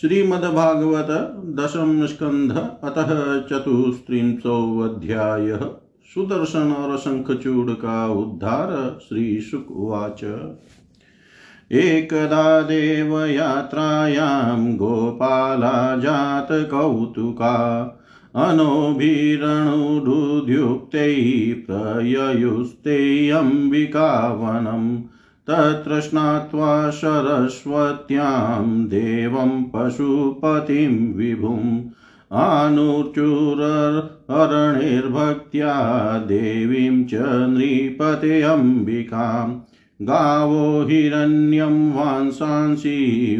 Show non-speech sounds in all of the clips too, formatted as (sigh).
श्रीमद्भागवत दशम स्कंध अतः चतुस्त्रिंशोऽध्यायः सुदर्शन और शंखचूड़ का उद्धार श्री शुक उवाच। एकदा देवयात्रायां गोपाला जातकौतुका अनोभिरणुरुद्युक्तैः प्रययुस्ते अम्बिकावनम् तत्र स्नात्वा सरस्वत्यां देवं पशुपतिं विभुम् आनुचुररणिर्भक्त्या देवीं च नृपतेऽम्बिकाम् गावो हिरण्यं वांसांसि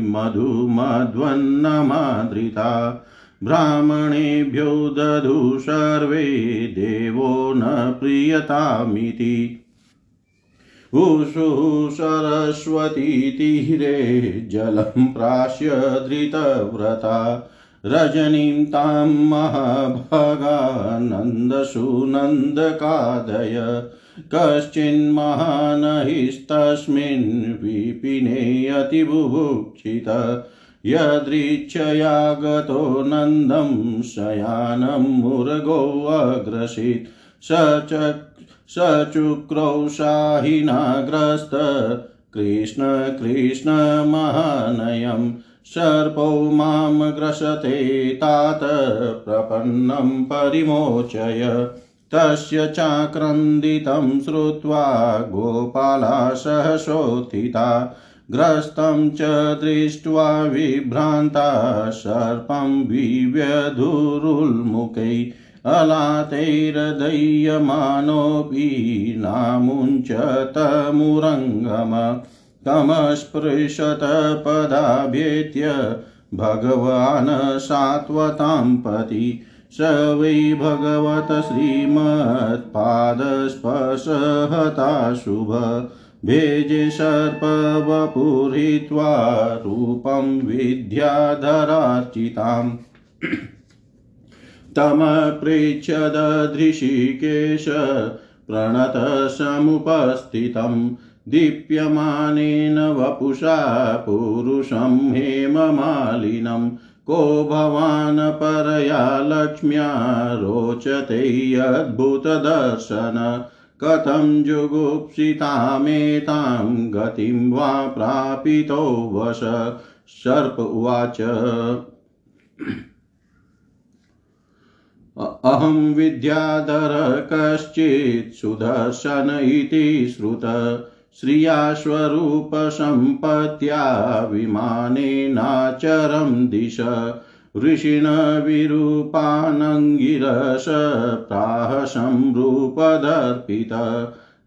मधुमध्वन्नमादृता ब्राह्मणेभ्यो दधु सर्वे देवो न प्रीयतामिति उषु सरस्वतीतीरे जलं प्राश्य धृतव्रता रजनीं तां महाभगानन्दसुनन्दकादय। कश्चिन्महानहिस्तस्मिन् विपिने अतिबुभुक्षित यदृच्छया गतो नन्दं शयानं मुरगोऽग्रसीत् स च सचुक्रौ शाहिनाग्रस्त। कृष्ण कृष्ण महानयं, सर्पौ माँ ग्रसते तात, प्रपन्नं परिमोचय। तस्य चाक्रन्दितं श्रुत्वा गोपाला सहसोत्थिता ग्रस्तं च दृष्ट्वा विभ्रान्ता, सर्पं विव्यधुरुल्मुखै। अलातैर्दह्यमानोऽपि नामुञ्चतमुरङ्गम। तमस्पृशत पदाभ्येत्य भगवान् सात्वतां पति स वै भगवत श्रीमत्पादस्पर्शहता शुभ भेजे सर्पवपुरित्वा रूपं विद्याधरार्चिताम्। तमपृच्छदधृषिकेश प्रणतसमुपस्थितं दीप्यमानेन वपुषा पुरुषं हेममालिनं। को भवान् परया लक्ष्म्या रोचते अद्भुतदर्शन कथं जुगुप्सितामेतां गतिं वा प्रापितो वश सर्प उवाच। अहं विद्याधर कश्चित् सुदर्शन इति श्रुत श्रियाश्वरूपसम्पत्या विमानेनाचरं दिश ऋषिण विरूपानङ्गिरस प्राहसंरूपदर्पित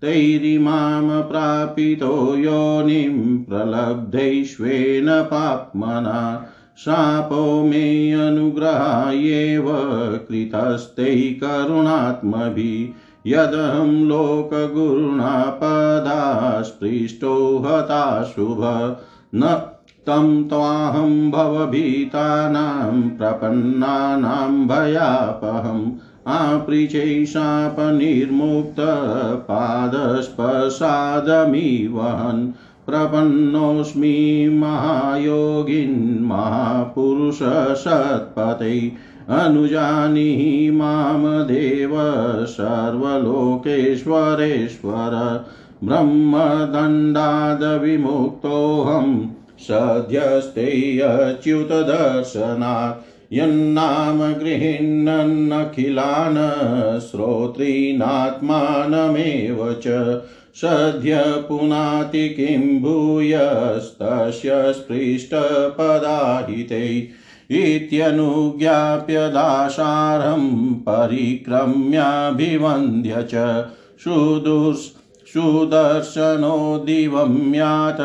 तैरिमां प्रापितो योनिं प्रलब्धैश्वेन पाप्मना शापो मे अनुग्रहायेव कृतस्ते करुणात्मभिः। यदहं लोकगुरुणा पदास्पृष्टो हताशुभ न तं त्वाहं भवभीतानां प्रपन्नानां भयापहम्। आपृचै शापनिर्मुक्तपादस्पर्शादमिवहन् प्रपन्नोऽस्मि महायोगिन् महापुरुषसत्पते। अनुजानीहि माँ देव सर्वलोकेश्वरेश्वर। ब्रह्मदण्डादविमुक्तोऽहं सद्यस्ते अच्युतदर्शनात् यन्नाम गृह्णन्नखिलान् श्रोतॄनात्मानमेव च। सद्य पुनाति किं भूयस्तस्य स्पृष्टपदाहिते इत्यनुज्ञाप्य दाशारं परिक्रम्याभिवन्द्य च सुदुर् सुदर्शनो दिवं यात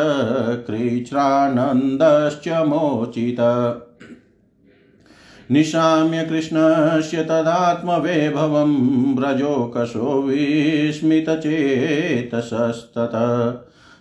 कृच्छ्रानन्दश्च मोचित। निशाम्य कृष्णस्य तदात्मवैभवं व्रजोकशो विस्मितचेतसस्ततः।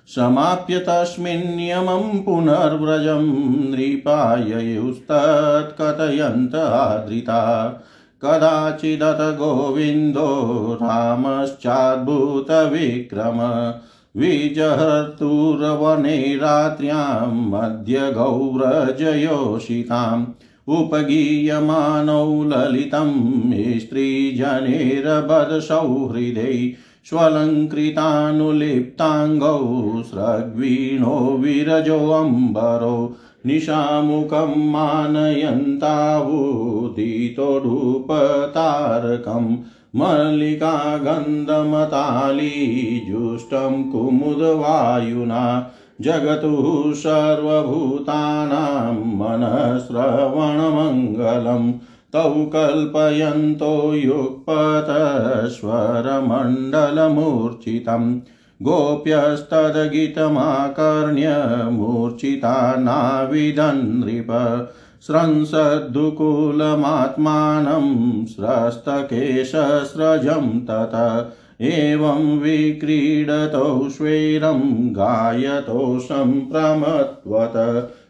समाप्य तस्मिन् नियमं पुनर्व्रजं नृपाययुस्तत्कथयन्त आदृता। कदाचिदत गोविन्दो रामश्चाद्भुतविक्रम। विजहर्तुर्वने रात्र्यां मध्यगौरजयोषिताम्। उपगीयमानौ ललितं स्त्रीजनेरबदसौहृदै स्वलङ्कृतानुलिप्ताङ्गौ स्रग्वीणो विरजोऽम्बरो निशामुखं मानयन्तावुदितोडुपतारकं मल्लिका गन्धमतालीजुष्टं कुमुदवायुना जगतु सर्वभूतानां मनःश्रवणमङ्गलम् तौ कल्पयन्तो युक्पतस्वरमण्डलमूर्छितम् गोप्यस्तद्गीतमाकर्ण्य मूर्छिता नाविदन्नृप स्रंसद्दुकूलमात्मानं स्रस्तकेशस्रजं तत। एवं विक्रीडतौ स्वेरं गायतो सम्प्रमत्वत,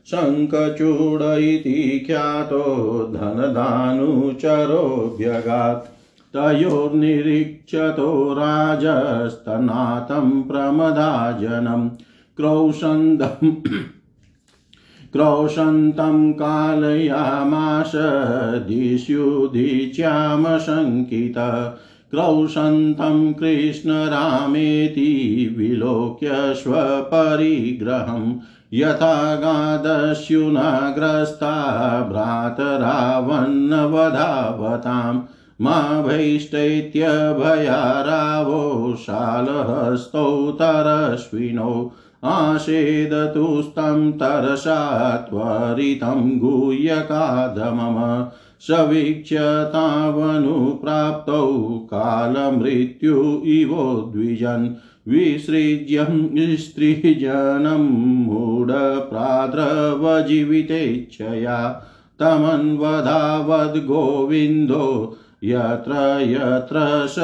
शङ्खचूड इति ख्यातो धनदानुचरोऽभ्यगात् तयोर्निरीक्षतो राजस्तनातं प्रमदाजनं क्रौशन्दम् (coughs) क्रौशन्तं कालयामाश दिस्युदीच्यामशङ्कित क्रौशन्तं कृष्णरामेति विलोक्य स्वपरिग्रहम् यथा गादस्युनाग्रस्ता भ्रातरावन्नवधावताम् मा भैष्टैत्यभयारावो शालहस्तौ तरश्विनौ आसेदतुस्तं तरसा त्वरितं गुह्यकादमम। सवीक्ष्य तावनुप्राप्तौ कालमृत्यु इवोद्विजन् विसृज्यं स्त्रीजनं मूढप्राद्रवजीवितेच्छया तमन्वधावद्गोविन्दो यत्र यत्र स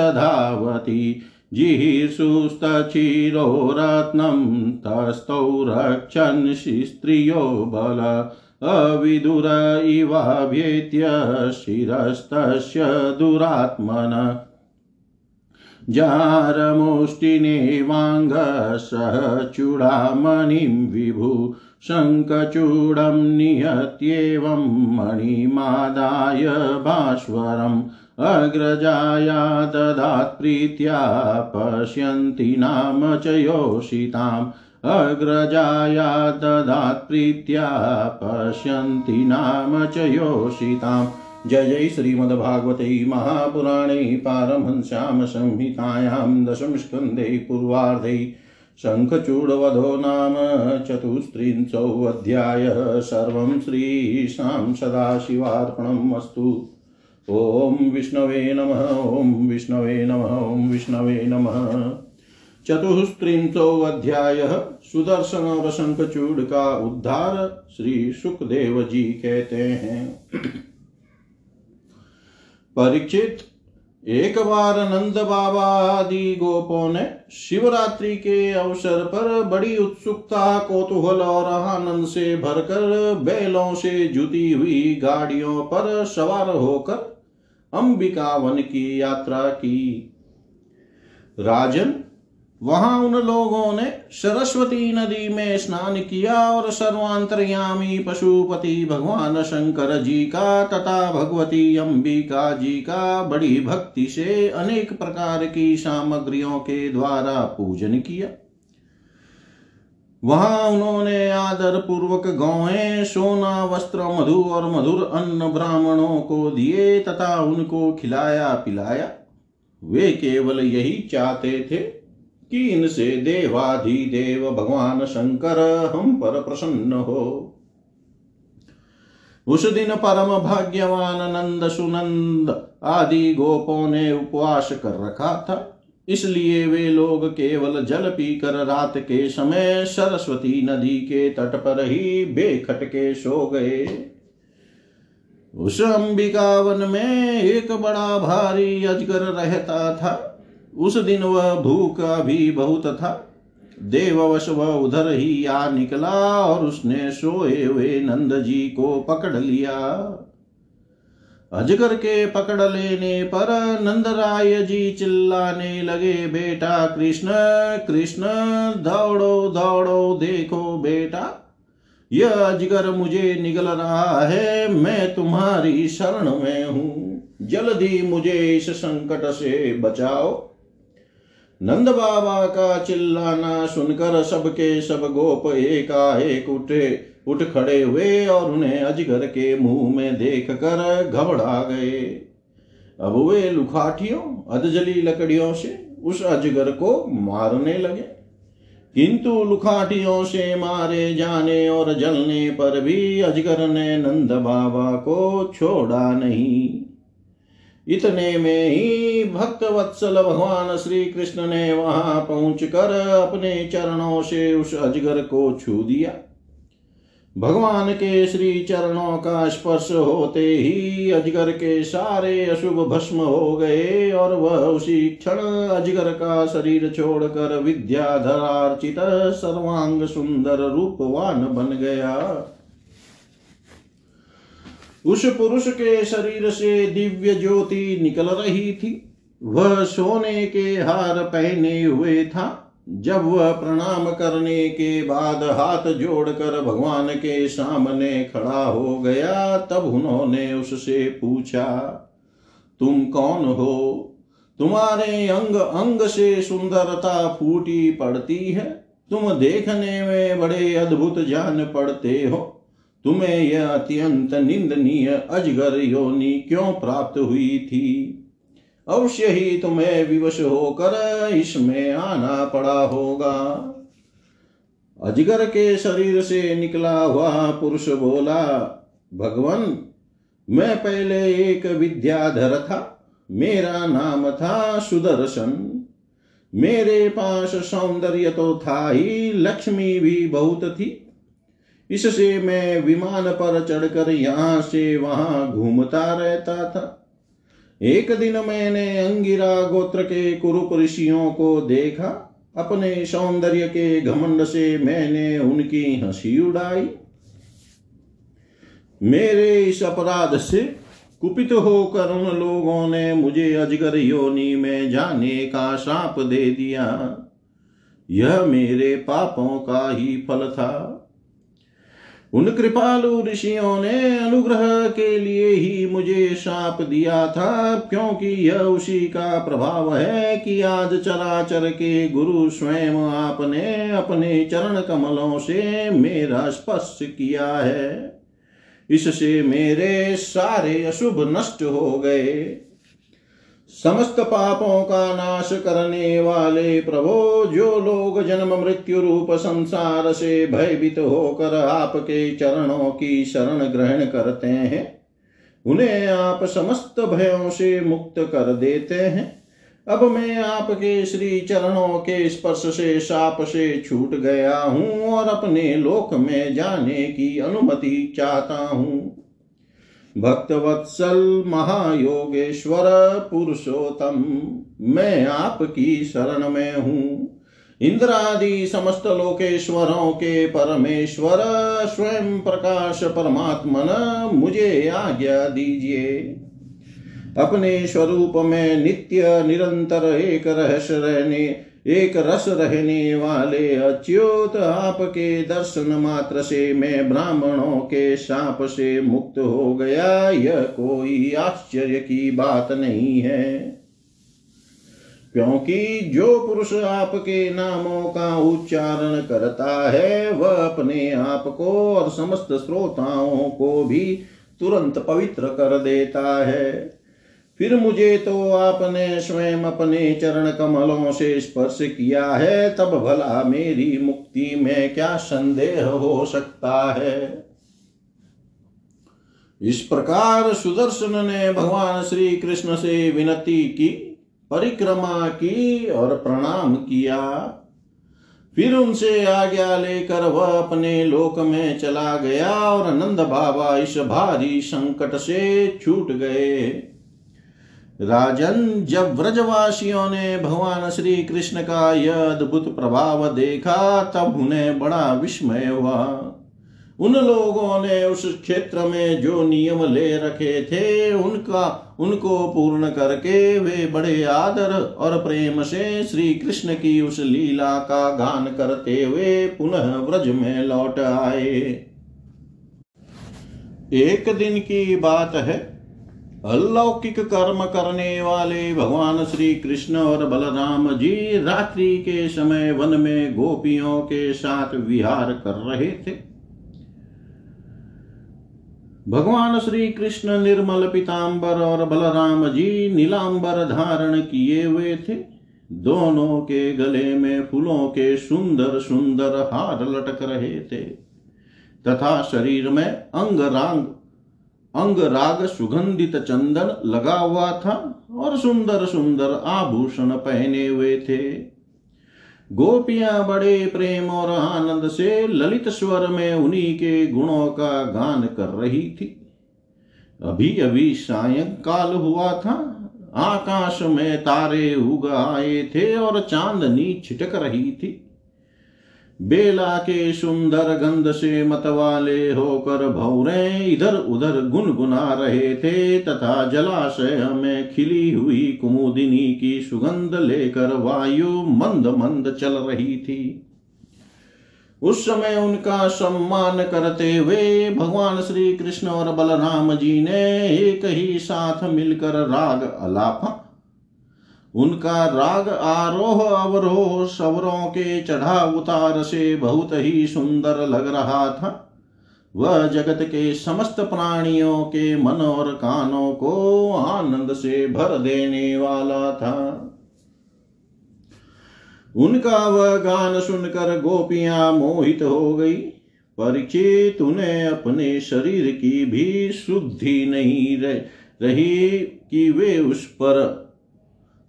धावति जिहीर्षुस्तचिरो रत्नं तस्थौ रक्षन् स्त्रियो बल। अविदुर इवाभ्येत्य शिरस्तस्य दुरात्मन। जारमुष्टिनेवाङ्गसह चूडामणिं विभु। शङ्खचूडं निहत्येवं मणिमादाय भास्वरम्। अग्रजाया ददात् प्रीत्या पश्यन्ति नाम च योषिताम्। अग्रजाया ददात् प्रीत्या पश्यन्ति नाम च योषिताम्। जय जय श्रीमद्भागवते महापुराणे पारमहंस्यां संहितायां दशमस्कन्धे पूर्वार्धे शङ्खचूडवधो नाम चतुस्त्रिंशोऽध्यायः सर्वं श्रीशां सदाशिवार्पणम् अस्तु। ॐ विष्णवे नमः, ॐ विष्णवे नमः, ॐ विष्णवे नमः। चतुस्त्रिंशोऽध्यायः सुदर्शन और शंखचूड का उद्धार, श्री सुखदेव जी कहते हैं। परीक्षित एक बार नंद बाबा आदि गोपों ने शिवरात्रि के अवसर पर बड़ी उत्सुकता, कोतूहल और आनंद से भरकर बैलों से जुती हुई गाड़ियों पर सवार होकर अंबिका वन की यात्रा की। राजन, वहाँ उन लोगों ने सरस्वती नदी में स्नान किया और सर्वांतरयामी पशुपति भगवान शंकर जी का तथा भगवती अंबिका जी का बड़ी भक्ति से अनेक प्रकार की सामग्रियों के द्वारा पूजन किया। वहाँ उन्होंने आदर पूर्वक गौएँ, सोना, वस्त्र, मधु और मधुर अन्न ब्राह्मणों को दिए तथा उनको खिलाया, पिलाया। वे केवल यही चाहते थे कि इनसे देवाधिदेव भगवान शंकर हम पर प्रसन्न हो। उस दिन परम भाग्यवान नंद सुनंद आदि गोपों ने उपवास कर रखा था। इसलिए वे लोग केवल जल पीकर रात के समय सरस्वती नदी के तट पर ही बेखटके सो गए। उस अंबिका वन में एक बड़ा भारी अजगर रहता था। उस दिन वह भूखा भी बहुत था। देववश वह उधर ही आ निकला और उसने सोए हुए नंद जी को पकड़ लिया। अजगर के पकड़ लेने पर नंदराय जी चिल्लाने लगे, बेटा कृष्ण कृष्ण, दौड़ो दौड़ो, देखो बेटा, यह अजगर मुझे निगल रहा है, मैं तुम्हारी शरण में हूँ, जल्दी मुझे इस संकट से बचाओ। नंद बाबा का चिल्लाना सुनकर सबके सब गोप एकाएक उठे। उठ खड़े हुए और उन्हें अजगर के मुँह में देख कर घबरा गए। अब वे लुखाठियों, अधजली लकड़ियों से उस अजगर को मारने लगे। किंतु लुखाटियों से मारे जाने और जलने पर भी अजगर ने नंद बाबा को छोड़ा नहीं। इतने में ही भक्त वत्सल भगवान श्री कृष्ण ने वहाँ पहुंचकर अपने चरणों से उस अजगर को छू दिया। भगवान के श्री चरणों का स्पर्श होते ही अजगर के सारे अशुभ भस्म हो गए और वह उसी क्षण अजगर का शरीर छोड़कर विद्याधरार्चित सर्वांग सुंदर रूपवान बन गया। उस पुरुष के शरीर से दिव्य ज्योति निकल रही थी। वह सोने के हार पहने हुए था। जब वह प्रणाम करने के बाद हाथ जोड़कर भगवान के सामने खड़ा हो गया, तब उन्होंने उससे पूछा, तुम कौन हो? तुम्हारे अंग अंग से सुंदरता फूटी पड़ती है। तुम देखने में बड़े अद्भुत जान पड़ते हो। तुम्हें यह अत्यंत निंदनीय अजगर योनि क्यों प्राप्त हुई थी? अवश्य ही तुम्हें विवश होकर इसमें आना पड़ा होगा। अजगर के शरीर से निकला हुआ पुरुष बोला, भगवान, मैं पहले एक विद्याधर था। मेरा नाम था सुदर्शन। मेरे पास सौंदर्य तो था ही, लक्ष्मी भी बहुत थी। इससे मैं विमान पर चढ़कर यहाँ से वहाँ घूमता रहता था। एक दिन मैंने अंगिरा गोत्र के कुरुप ऋषियों को देखा। अपने सौंदर्य के घमंड से मैंने उनकी हँसी उड़ाई। मेरे इस अपराध से कुपित होकर उन लोगों ने मुझे अजगर योनि में जाने का साप दे दिया। यह मेरे पापों का ही फल था। उन कृपालु ऋषियों ने अनुग्रह के लिए ही मुझे शाप दिया था, क्योंकि यह उसी का प्रभाव है कि आज चराचर के गुरु स्वयं आपने अपने चरण कमलों से मेरा स्पर्श किया है। इससे मेरे सारे अशुभ नष्ट हो गए। समस्त पापों का नाश करने वाले प्रभो, जो लोग जन्म मृत्यु रूप संसार से भयभीत होकर आपके चरणों की शरण ग्रहण करते हैं, उन्हें आप समस्त भयों से मुक्त कर देते हैं। अब मैं आपके श्री चरणों के स्पर्श से, शाप से छूट गया हूँ और अपने लोक में जाने की अनुमति चाहता हूँ। भक्तवत्सल महायोगेश्वर पुरुषोत्तम, मैं आपकी शरण में हूँ। इंद्रादि समस्त लोकेश्वरों के परमेश्वर, स्वयं प्रकाश परमात्मन, मुझे आज्ञा दीजिए। अपने स्वरूप में नित्य, निरंतर एक रहस्य रहने एक रस रहने वाले अच्युत आपके दर्शन मात्र से मैं ब्राह्मणों के शाप से मुक्त हो गया। यह कोई आश्चर्य की बात नहीं है। क्योंकि जो पुरुष आपके नामों का उच्चारण करता है, वह अपने आप को और समस्त श्रोताओं को भी तुरंत पवित्र कर देता है। फिर मुझे तो आपने स्वयं अपने चरण कमलों से स्पर्श किया है, तब भला मेरी मुक्ति में क्या संदेह हो सकता है? इस प्रकार सुदर्शन ने भगवान श्री कृष्ण से विनती की, परिक्रमा की और प्रणाम किया। फिर उनसे आज्ञा लेकर वह अपने लोक में चला गया और नंद बाबा इस भारी संकट से छूट गए। राजन जब व्रजवासियों ने भगवान श्री कृष्ण का यह अद्भुत प्रभाव देखा, तब उन्हें बड़ा विस्मय हुआ। उन लोगों ने उस क्षेत्र में जो नियम ले रखे थे, उनका, उनको पूर्ण करके वे बड़े आदर और प्रेम से श्री कृष्ण की उस लीला का गान करते हुए पुनः व्रज में लौट आए। एक दिन की बात है अलौकिक कर्म करने वाले भगवान श्री कृष्ण और बलराम जी रात्रि के समय वन में गोपियों के साथ विहार कर रहे थे। भगवान श्री कृष्ण निर्मल पिताम्बर और बलराम जी नीलांबर धारण किए हुए थे। दोनों के गले में फूलों के सुंदर सुंदर हार लटक रहे थे। तथा शरीर में अंग रांग अंग राग सुगंधित चंदन लगा हुआ था और सुंदर सुंदर आभूषण पहने हुए थे। गोपियाँ बड़े प्रेम और आनंद से ललित स्वर में उन्हीं के गुणों का गान कर रही थी। अभी अभी सायंकाल हुआ था, आकाश में तारे उग आए थे और चांदनी छिटक रही थी। बेला के सुंदर गंध से मतवाले होकर भौरे इधर उधर गुनगुना रहे थे, तथा जलाशय में खिली हुई कुमुदिनी की सुगंध लेकर वायु मंद मंद चल रही थी। उस समय उनका सम्मान करते हुए भगवान श्री कृष्ण और बलराम जी ने एक ही साथ मिलकर राग अलापा उनका राग आरोह अवरोह सवरों के चढ़ा उतार से बहुत ही सुंदर लग रहा था। वह जगत के समस्त प्राणियों के मन और कानों को आनंद से भर देने वाला था। उनका वह गान सुनकर गोपियाँ मोहित हो गई, परिचित उन्हें अपने शरीर की भी शुद्धि नहीं रही कि वे उस पर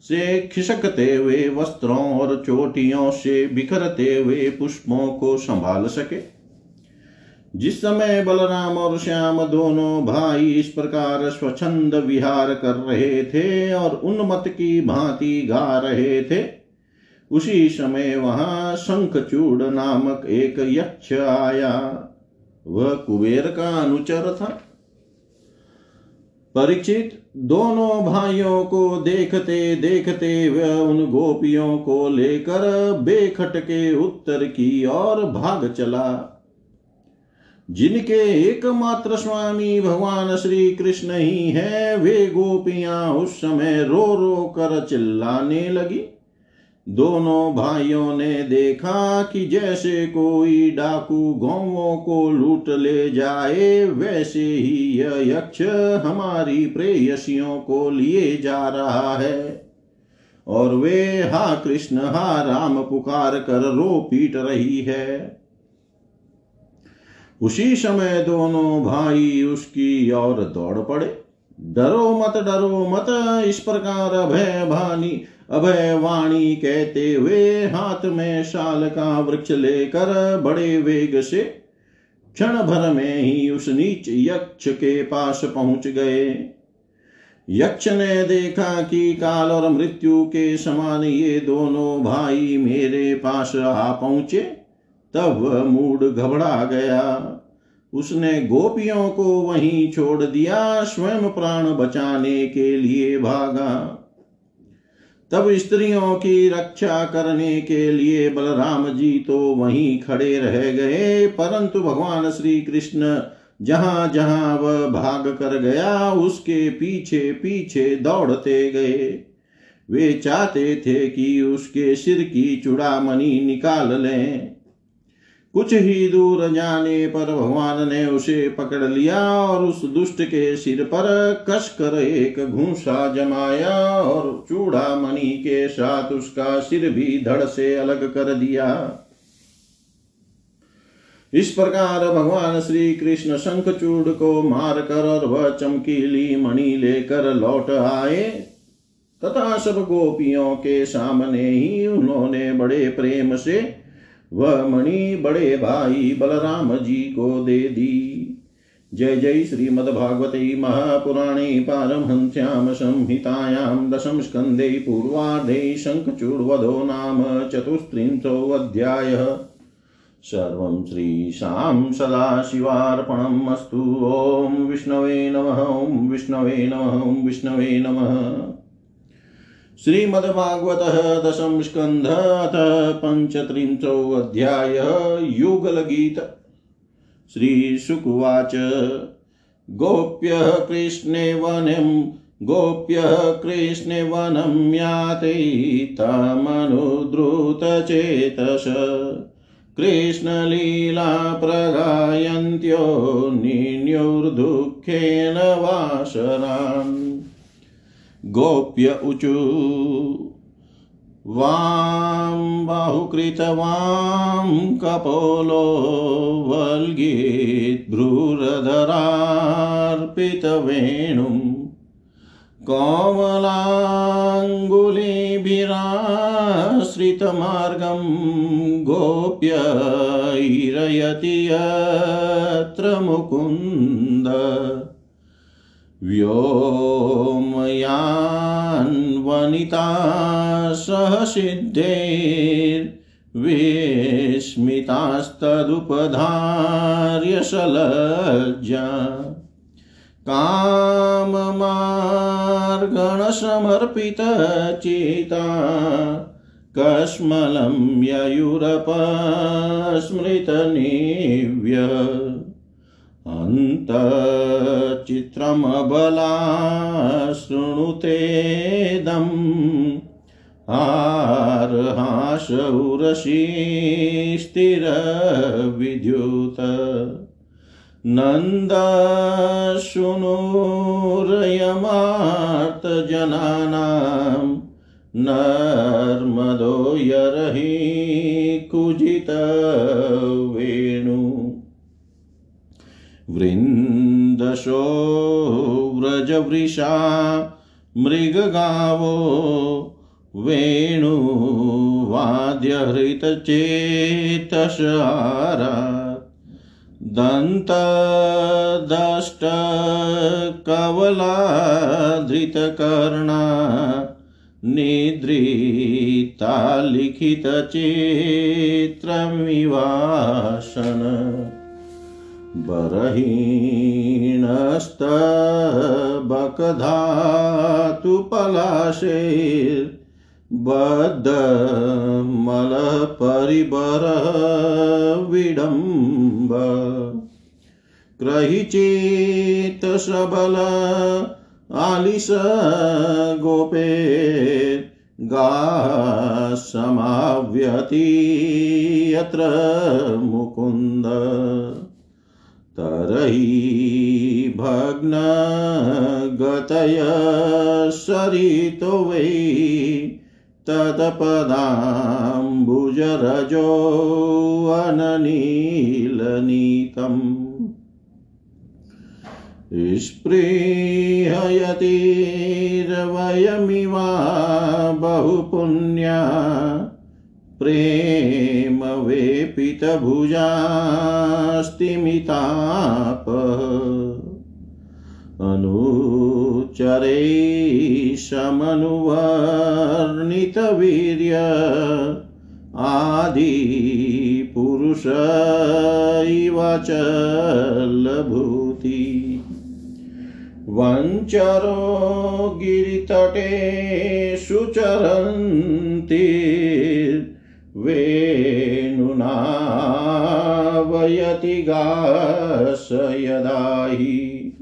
से खिसकते हुए वस्त्रों और चोटियों से बिखरते हुए पुष्पों को संभाल सके। जिस समय बलराम और श्याम दोनों भाई इस प्रकार स्वच्छंद विहार कर रहे थे और उन्मत की भांति गा रहे थे, उसी समय वहाँ शंखचूड़ नामक एक यक्ष आया। वह कुबेर का अनुचर था। परीक्षित दोनों भाइयों को देखते देखते वह उन गोपियों को लेकर बेखट के उत्तर की ओर भाग चला। जिनके एकमात्र स्वामी भगवान श्री कृष्ण ही है, वे गोपियाँ उस समय रो रो कर चिल्लाने लगी। दोनों भाइयों ने देखा कि जैसे कोई डाकू गौवों को लूट ले जाए, वैसे ही यह यक्ष हमारी प्रेयसियों को लिए जा रहा है। और वे, हा कृष्ण, हा राम पुकार कर रो पीट रही है। उसी समय दोनों भाई उसकी ओर दौड़ पड़े। डरो मत डरो मत, इस प्रकार अभय भानी अभय वाणी कहते हुए हाथ में शाल का वृक्ष लेकर बड़े वेग से क्षण भर में ही उस नीच यक्ष के पास पहुँच गए। यक्ष ने देखा कि काल और मृत्यु के समान ये दोनों भाई मेरे पास आ पहुँचे, तब मूड घबरा गया। उसने गोपियों को वहीं छोड़ दिया, स्वयं प्राण बचाने के लिए भागा। तब स्त्रियों की रक्षा करने के लिए बलराम जी तो वहीं खड़े रह गए। परंतु भगवान श्री कृष्ण जहाँ जहाँ वह भाग कर गया, उसके पीछे पीछे दौड़ते गए। वे चाहते थे कि उसके सिर की चुड़ामणि निकाल लें। कुछ ही दूर जाने पर भगवान ने उसे पकड़ लिया और उस दुष्ट के सिर पर कस कर एक घूसा जमाया और चूड़ा मणि के साथ उसका सिर भी धड़ से अलग कर दिया। इस प्रकार भगवान श्री कृष्ण शंखचूड़ को मार कर और वह चमकीली मणि लेकर लौट आए। तथा सब गोपियों के सामने ही उन्होंने बड़े प्रेम से वह मणि बड़े भाई बलराम जी को दे दी। जय जय श्रीमद्भागवते महापुराणे पारमहंस्यां संहितायां दशम स्कन्धे पूर्वार्धे शङ्खचूडवधो नाम चतुस्त्रिंशोऽध्यायः। सर्वं श्रीशां सदाशिवार्पणम् अस्तु। ॐ विष्णवे नमः, ॐ विष्णवे नमः, ॐ विष्णवे नमः। श्रीमद्भागवतः दशम स्कन्ध अथ पञ्चत्रिंशोऽध्याय युगलगीत। श्रीशुकुवाच, गोप्यः कृष्णे वनं गोप्यः कृष्णे वनं याते तमनुद्रुतचेतस। कृष्णलीला प्रगायन्त्यो वासरान्। गोप्य ऊचु वां बाहुकृतवां कपोलो वल्गीद्भ्रूरधरार्पितवेणुम् कोमलाङ्गुलिभिराश्रितमार्गं गोप्यैरयति यत्र मुकुन्द। व्योमयान्वनिता सह सिद्धैर्विस्मितास्तदुपधार्य सलज्जा काममार्गणसमर्पितचिता। कश्मलं ययुरपस्मृतनिव्य अन्तचित्रमबला शृणुतेदम् हार्हासौरसी स्थिरविद्युत नन्दशृणुरयमार्तजनानां नर्मदो यर्हि कुजितवेणु वृन्दशो व्रजवृषा मृगगावो वेणुवाद्यहृतचेतसारा दन्तदष्टकवलाधृतकर्णा निद्रिता लिखितचित्रमिवासन। बरहीणस्तबकधातु पलाशैर्बद्धमलपरिबरः विडम्ब ग्रहिचेतसबल आलिस गोपे गाः समाव्यति यत्र मुकुन्द। तरही भग्नगतय सरितो वै तत्पदाम्बुजरजोऽननीलनीतम् स्पृहयतिरवयमिवा बहुपुण्या प्रेम वेपितभुजास्तिमिताप अनुचरे समनुवर्णितवीर्य आदिपुरुष इव चलभूति वञ्चरो गिरितटे सुचरन्ति। वेणुनावयति गास यदा हि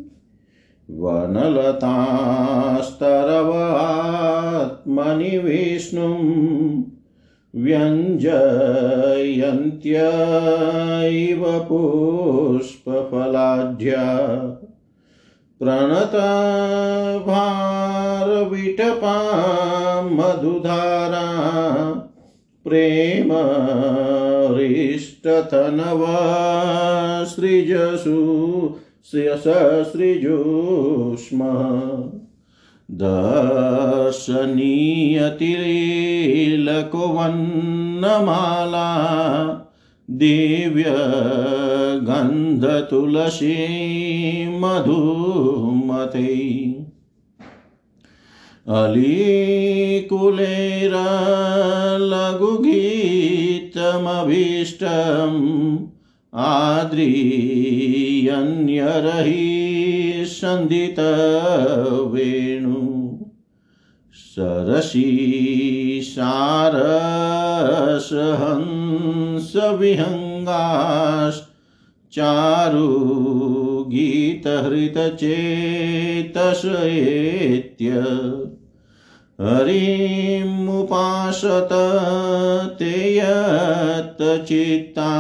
वनलतास्तरवात्मनि विष्णुं व्यञ्जयन्त्यैव पुष्पफलाढ्या। प्रणतभारविटपा मधुधारा प्रेमरिष्टतनवा सृजसु ससृजुष्म दर्शनीयतिलकुवन्नमाला दिव्यगन्धतुलसी मधुमते आद्रियन्यरहि सन्धितवेणु सरसी सारसहंसविहङ्गाश्चारु गीतहृतचेतसेत्य हरिमुपासत ते यत्चित्ता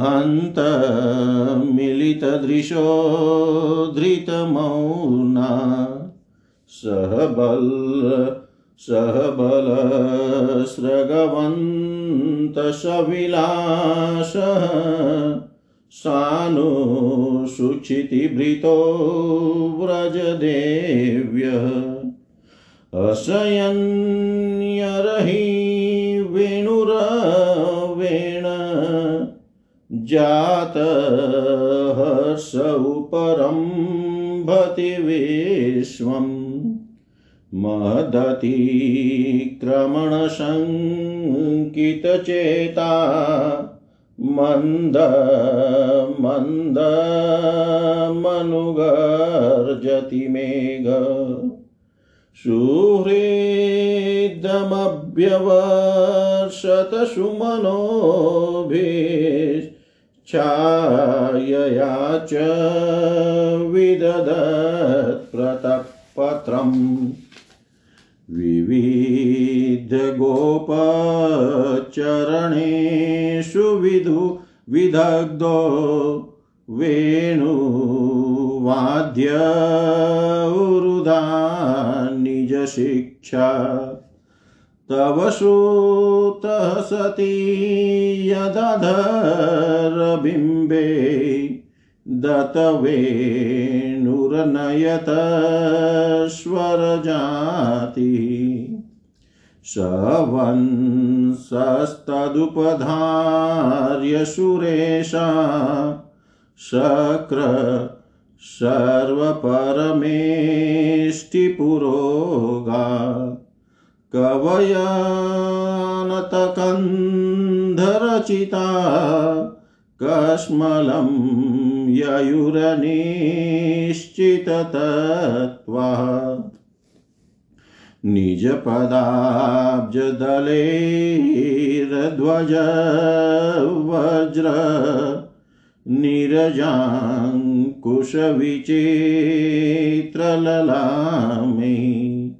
हन्तमिलितदृशो धृतमौना सह बल सह बलस्रगवन्तसविलासः सानुसुक्षितिभृतो व्रजदेव्यः। अशयन्यरहि वेणुरवेण जातहर्ष उपरं भति विश्वम् महदतिक्रमणशङ्कितचेता मन्द मन्दमनुगर्जति मेघ। सुहृदमभ्यवर्षत सुमनोभिश्छायया च विदधत्प्रतपत्रम् विविधगोपचरणेषु विधु विदग्धो वेणुवाद्य निजशिक्षा तव सुतः सती यदधरबिम्बे दत्तवेणुर्नयतस्वरजाति सवंसस्तदुपधार्य सुरेशा। शक्र सर्वपरमेष्टिपुरोगा कवयनतकन्धरचिता कश्मलं ययुरनिश्चिततत्त्वा। निजपदाब्जदलैर्ध्वज वज्र निरजाङ्कुशविचित्रललामे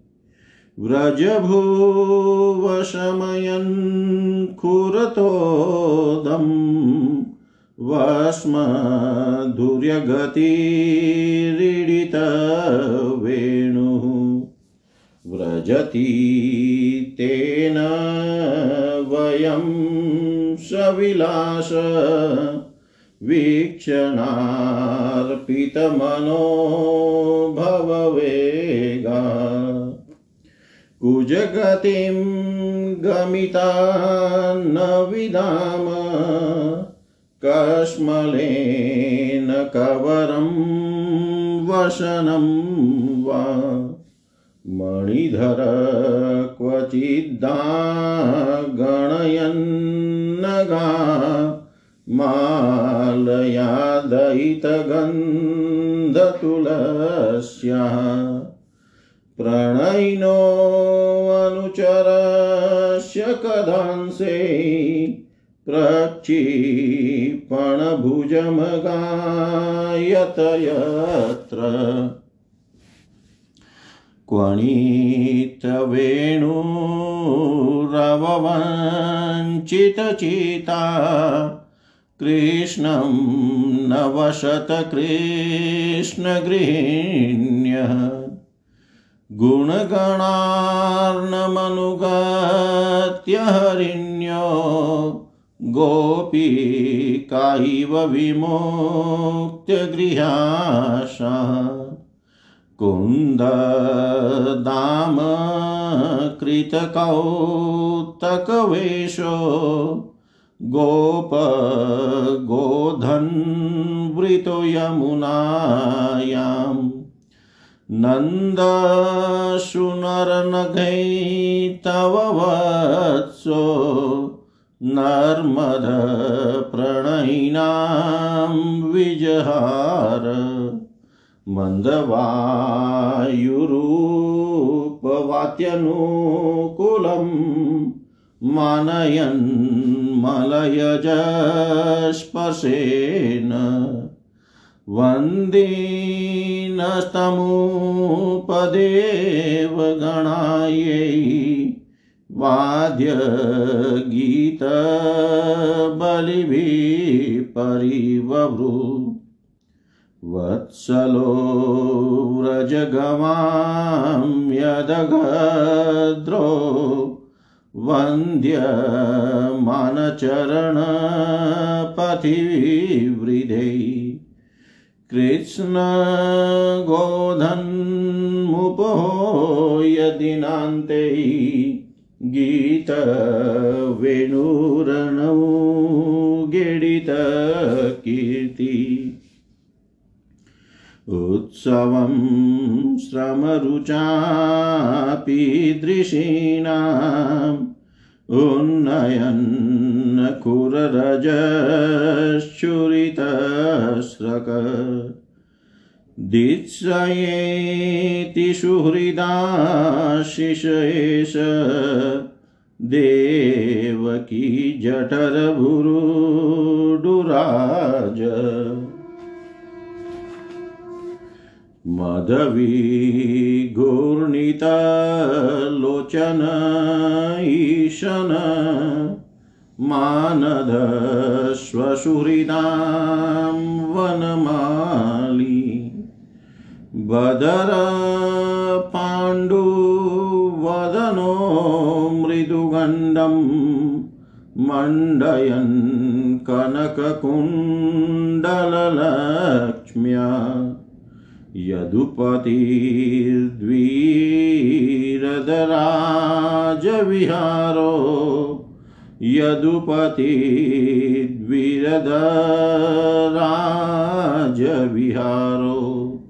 व्रजभुवशमयन् खुरतोदं वस्मधुर्यगतिरीडितवेणुः। व्रजति तेन वयं सविलास वीक्षणार्पितमनो भववेगा कुजगतिं गमिता न विदाम कश्मलेन कवरं वसनं वा। मणिधर क्वचिद्दा गणयन्नगा। मालयादयितगन्धतुलस्याः प्रणयिनोऽनुचरस्य कदांसे प्रक्षिपणभुजमगायत यत्र क्वणितवेणुरववञ्चितचिता कृष्णं नवशतकृष्णगृहिण्यः गुणगणार्णमनुगत्य हरिण्यो गोपिका इव विमुक्त्यगृहाशा कृतकौतकवेशो गोप गोधन्वृतो यमुनायाम् नन्दशुनरनघै तव वत्सो नर्मदप्रणयिनां विजहार मन्दवायुरूपवात्यनुकूलं मानयन् मलयजस्पर्शेन वन्दीनस्तमुपदेव गणायै वाद्यगीतबलिभिः परिवभृ वत्सलो व्रजगवां यदघद्रो वन्द्यमानचरणपथिवृधै कृत्स्नगोधन्मुपो यदिनान्ते गीतवेणुरणौ गिडितकीर्ति उत्सवं श्रमरुचापीदृशीणाम् उन्नयन् खुररजश्चुरितस्रक दीत्सयेति सुहृदाशिषेष देवकी जठरभुरुडुराज। मदविघूर्णितलोचन ईशन मानदश्वसुहृदां वनमाली बदर पाण्डुवदनो मृदुगण्डं मण्डयन् कनककुण्डललक्ष्म्या यदुपतिर्द्वीरदराजविहारो। यदुपतिर्द्विरदराजविहारो।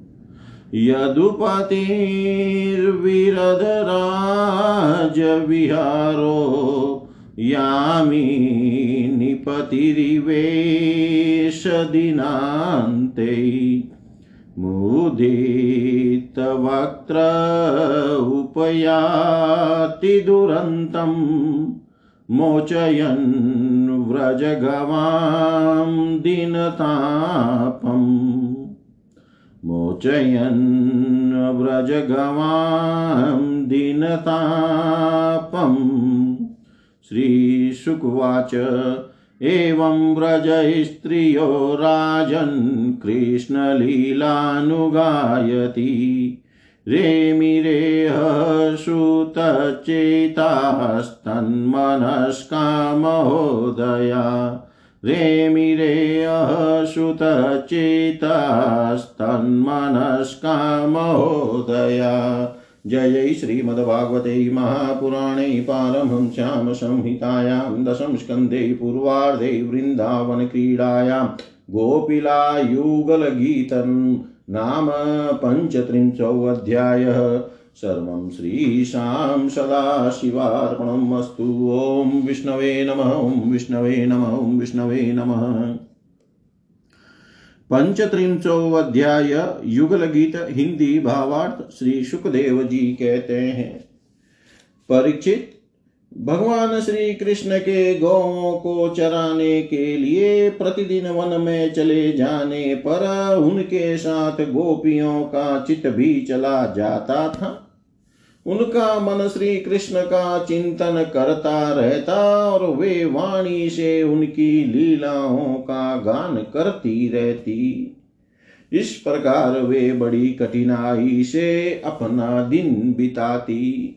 यदुपतिर्विरदराजविहारो। यामि निपतिरिवेशदिनान्ते मुदितवक्त्र उपयाति दुरन्तं मोचयन् व्रजगवां दिनतापम् मोचयन् व्रजगवां दिनतापम् श्रीशुकुवाच एवं व्रजस्त्रियो राजन् कृष्णलीलानुगायति। रेमिरेह सुतचेतास्तन्मनस्का महोदया रेमिरेयः सुतचेतास्तन्मनस्का महोदया जय श्रीमद्भागवते महापुराणे पारमहंस्यां संहितायां दशम स्कन्धे पूर्वार्धे वृन्दावनक्रीडायां गोपिलायुगलगीतं नाम पञ्चत्रिंशोऽध्यायः। सर्वं श्रीशां सदाशिवार्पणम् अस्तु। ॐ विष्णवे नमः, ॐ विष्णवे नमः, ॐ विष्णवे नमः। पंचत्रिंशो अध्याय युगल गीत हिंदी भावार्थ श्री सुखदेव जी कहते हैं। परीक्षित भगवान श्री कृष्ण के गौों को चराने के लिए प्रतिदिन वन में चले जाने पर उनके साथ गोपियों का चित भी चला जाता था। उनका मन श्री कृष्ण का चिंतन करता रहता और वे वाणी से उनकी लीलाओं का गान करती रहती। इस प्रकार वे बड़ी कठिनाई से अपना दिन बिताती।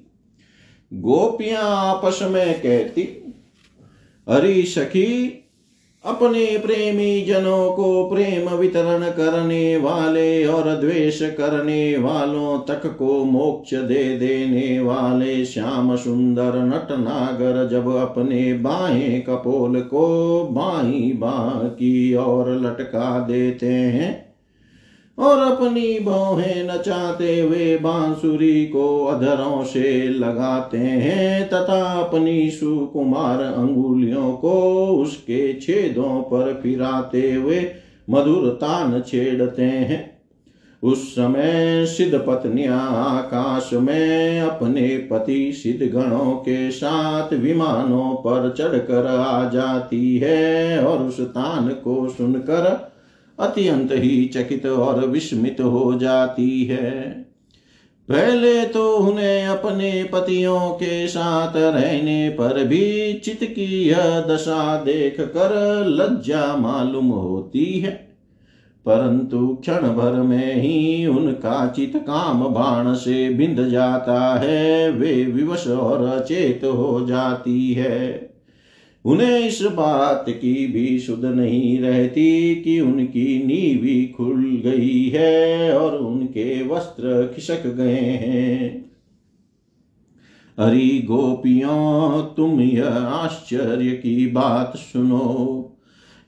गोपियाँ आपस में कहती हरी सखी अपने प्रेमी जनों को प्रेम वितरण करने वाले और द्वेष करने वालों तक को मोक्ष दे देने वाले श्याम सुंदर नट नागर जब अपने बाएँ कपोल को बाई बा की ओर लटका देते हैं और अपनी भौहें नचाते हुए बांसुरी को अधरों से लगाते हैं तथा अपनी सुकुमार अंगुलियों को उसके छेदों पर फिराते हुए मधुर तान छेड़ते हैं। उस समय सिद्ध पत्नियाँ आकाश में अपने पति सिद्ध गणों के साथ विमानों पर चढ़कर आ जाती है और उस तान को सुनकर अत्यंत ही चकित और विस्मित हो जाती है। पहले तो उन्हें अपने पतियों के साथ रहने पर भी चित की यह दशा देख कर लज्जा मालूम होती है। परंतु क्षण भर में ही उनका चित काम बाण से बिंद जाता है, वे विवश और अचेत हो जाती है। उन्हें इस बात की भी सुध नहीं रहती कि उनकी नीवी खुल गई है और उनके वस्त्र खिसक गए हैं। अरे गोपियों, तुम यह आश्चर्य की बात सुनो।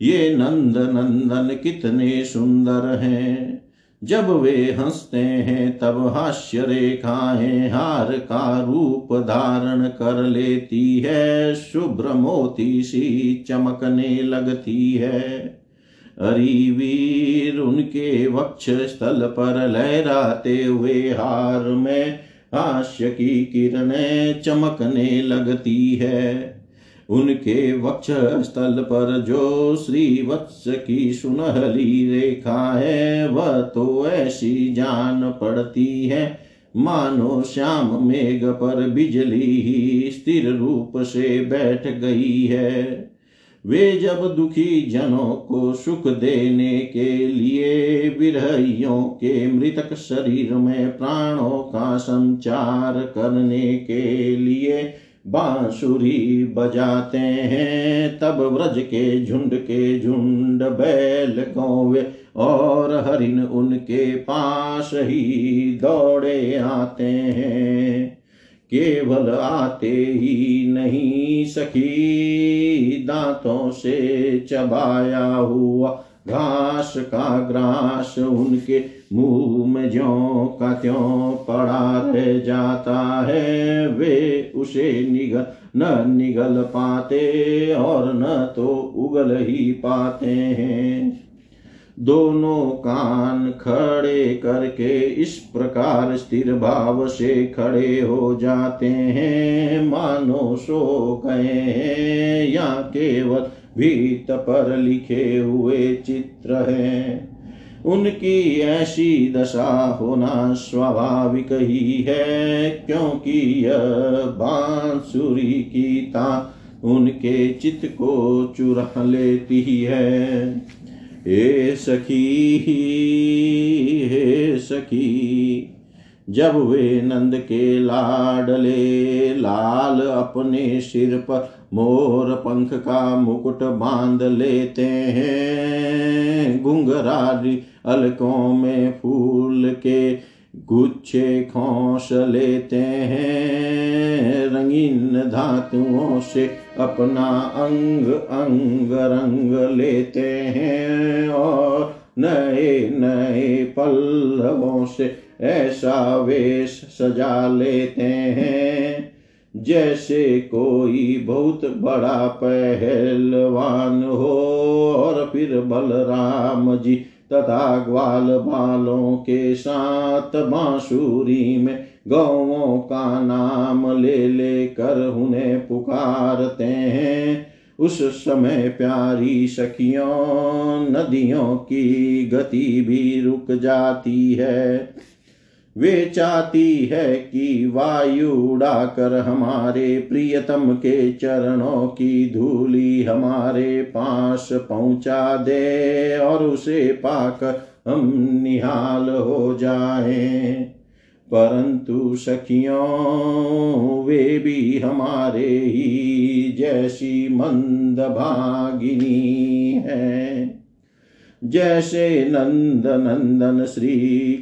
ये नंद नंदन कितने सुंदर हैं। जब वे हँसते हैं, तब हास्य रेखाएँ हार का रूप धारण कर लेती है। शुभ्र मोती सी चमकने लगती है। अरिवीर उनके वक्ष स्थल पर लहराते हुए हार में हास्य की किरणें चमकने लगती है। उनके वक्ष स्थल पर जो श्री वत्स की सुनहली रेखा है, वह तो ऐसी जान पड़ती है। मानो श्याम मेघ पर बिजली ही स्थिर रूप से बैठ गई है। वे जब दुखी जनों को सुख देने के लिए विरहियों के मृतक शरीर में प्राणों का संचार करने के लिए बांसुरी बजाते हैं, तब व्रज के झुंड के झुंड बैल गौवे और हरिन उनके पास ही दौड़े आते हैं। केवल आते ही नहीं सखी, दांतों से चबाया हुआ घास का ग्रास उनके मुँह में ज्यो का त्यों पड़ा रह जाता है, वे उसे निगल न निगल पाते और न तो उगल ही पाते हैं। दोनों कान खड़े करके इस प्रकार स्थिर भाव से खड़े हो जाते हैं। मानो सो गए हैं, या केवल भीत पर लिखे हुए चित्र हैं। उनकी ऐसी दशा होना स्वाभाविक ही है, क्योंकि यह बांसुरी की ता उनके चित्त को चुरा लेती है। हे सखी हे सखी, जब वे नंद के लाडले लाल अपने सिर पर मोर पंख का मुकुट बाँध लेते हैं। घुंघरारी अलकों में फूल के गुच्छे खोस लेते हैं। रंगीन धातुओं से अपना अंग अंग रंग लेते हैं और नए नए पल्लवों से ऐसा वेश सजा लेते हैं। जैसे कोई बहुत बड़ा पहलवान हो और फिर बलराम जी तथा ग्वाल बालों के साथ बांसुरी में गौवों का नाम ले लेकर उन्हें पुकारते हैं। उस समय प्यारी सखियों, नदियों की गति भी रुक जाती है। वे चाहती है कि वायु उड़ाकर हमारे प्रियतम के चरणों की धूली हमारे पास पहुँचा दे और उसे पाकर हम निहाल हो जाएँ। परंतु सखियों, वे भी हमारे ही जैसी मंद भागिनी है। जैसे नंद नंदन श्री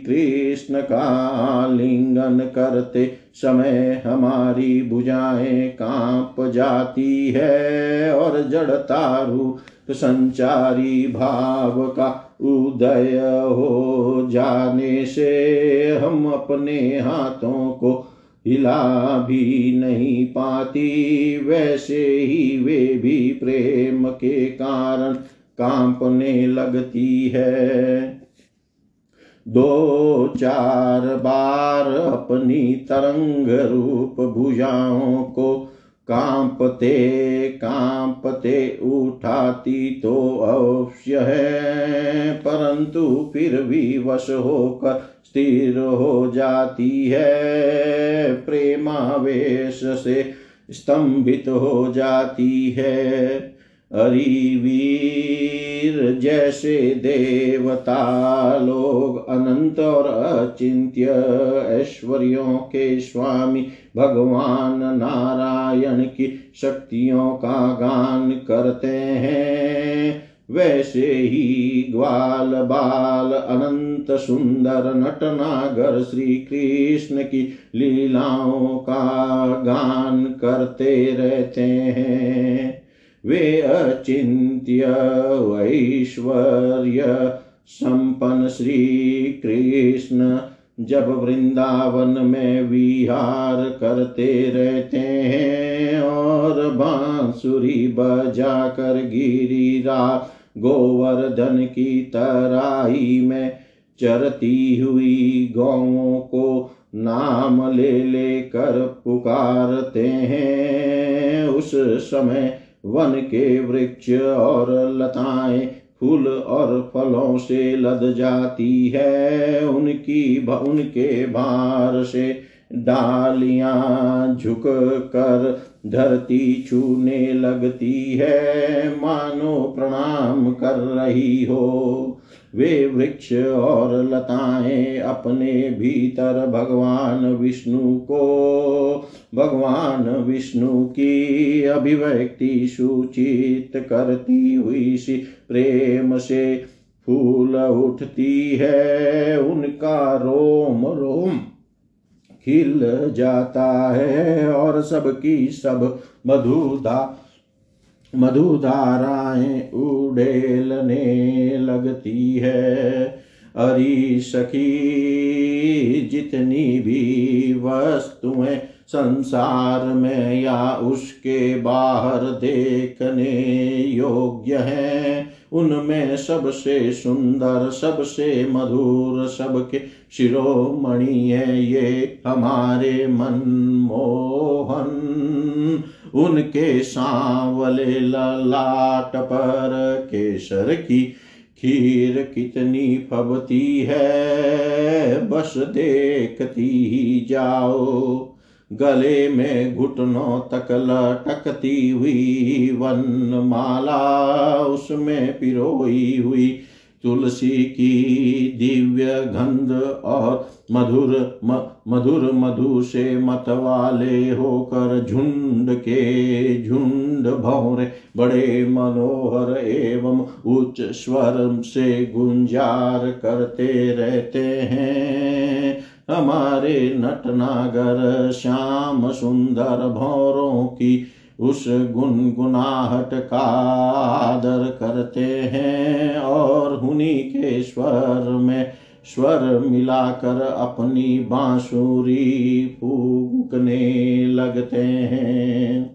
कृष्ण का लिंगन करते समय हमारी भुजाएँ काँप जाती है और जड़ता रूप संचारी भाव का उदय हो जाने से हम अपने हाथों को हिला भी नहीं पाती। वैसे ही वे भी प्रेम के कारण कांपने लगती है। दो चार बार अपनी तरंग रूप भुजाओं को कांपते कांपते उठाती तो अवश्य है, परंतु फिर भी वश होकर स्थिर हो जाती है। प्रेमावेश से स्तंभित हो जाती है। अरिवीर जैसे देवता लोग अनंत और अचिंत्य, ऐश्वर्यों के स्वामी, भगवान नारायण की शक्तियों का गान करते हैं। वैसे ही ग्वाल बाल अनंत सुंदर नटनागर श्री कृष्ण की लीलाओं का गान करते रहते हैं। वे अचिंत्य ऐश्वर्य संपन्न श्री कृष्ण जब वृंदावन में विहार करते रहते हैं और बांसुरी बजा बजाकर गिरिरा गोवर्धन की तराई में चरती हुई गौों को नाम ले लेकर पुकारते हैं, उस समय वन के वृक्ष और लताएँ फूल और फलों से लद जाती है। उनकी उनके भार से डालियाँ झुक कर धरती छूने लगती है। मानो प्रणाम कर रही हो वे वृक्ष और लताएँ अपने भीतर भगवान विष्णु को, भगवान विष्णु की अभिव्यक्ति सूचित करती हुई सी प्रेम से फूल उठती है। उनका रोम रोम खिल जाता है और सबकी सब मधुदा मधुधाराएँ उड़ेलने लगती है। अरी सखी, जितनी भी वस्तुएँ संसार में या उसके बाहर देखने योग्य हैं उनमें सबसे सुंदर, सबसे मधुर, सबके शिरोमणि है ये हमारे मनमोहन। उनके सांवले ललाट पर केसर की खीर कितनी फबती है, बस देखती ही जाओ। गले में घुटनों तक लटकती हुई वन माला उसमें पिरोई हुई तुलसी की दिव्य गंध और मधुर म, मधुर मधु से मतवाले होकर झुंड के झुंड भौरे बड़े मनोहर एवं उच्च स्वर से गुंजार करते रहते हैं। हमारे नटनागर श्याम सुंदर भौरों की उस गुनगुनाहट का आदर करते हैं और उन्हीं के स्वर में स्वर मिलाकर अपनी बांसुरी फूकने लगते हैं।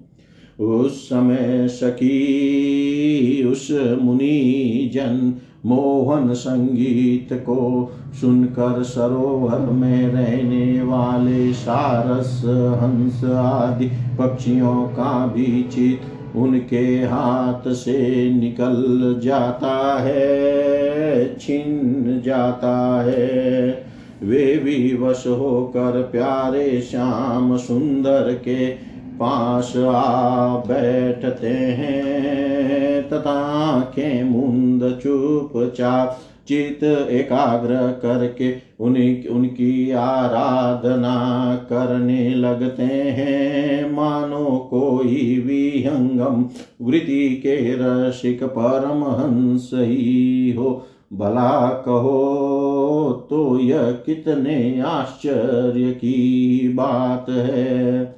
उस समय सखी, उस मुनि जन मोहन संगीत को सुनकर सरोवर में रहने वाले सारस, हंस आदि पक्षियों का भी चित उनके हाथ से निकल जाता है, छिन जाता है। वे भी वश होकर प्यारे श्याम सुंदर के पास आ बैठते हैं, तथा के मुंद चुपचाप चित एकाग्र करके उन्हीं, उनकी आराधना करने लगते हैं। मानो कोई विहंगम वृत्ति के रसिक परम हंस ही हो, भला कहो तो यह कितने आश्चर्य की बात है।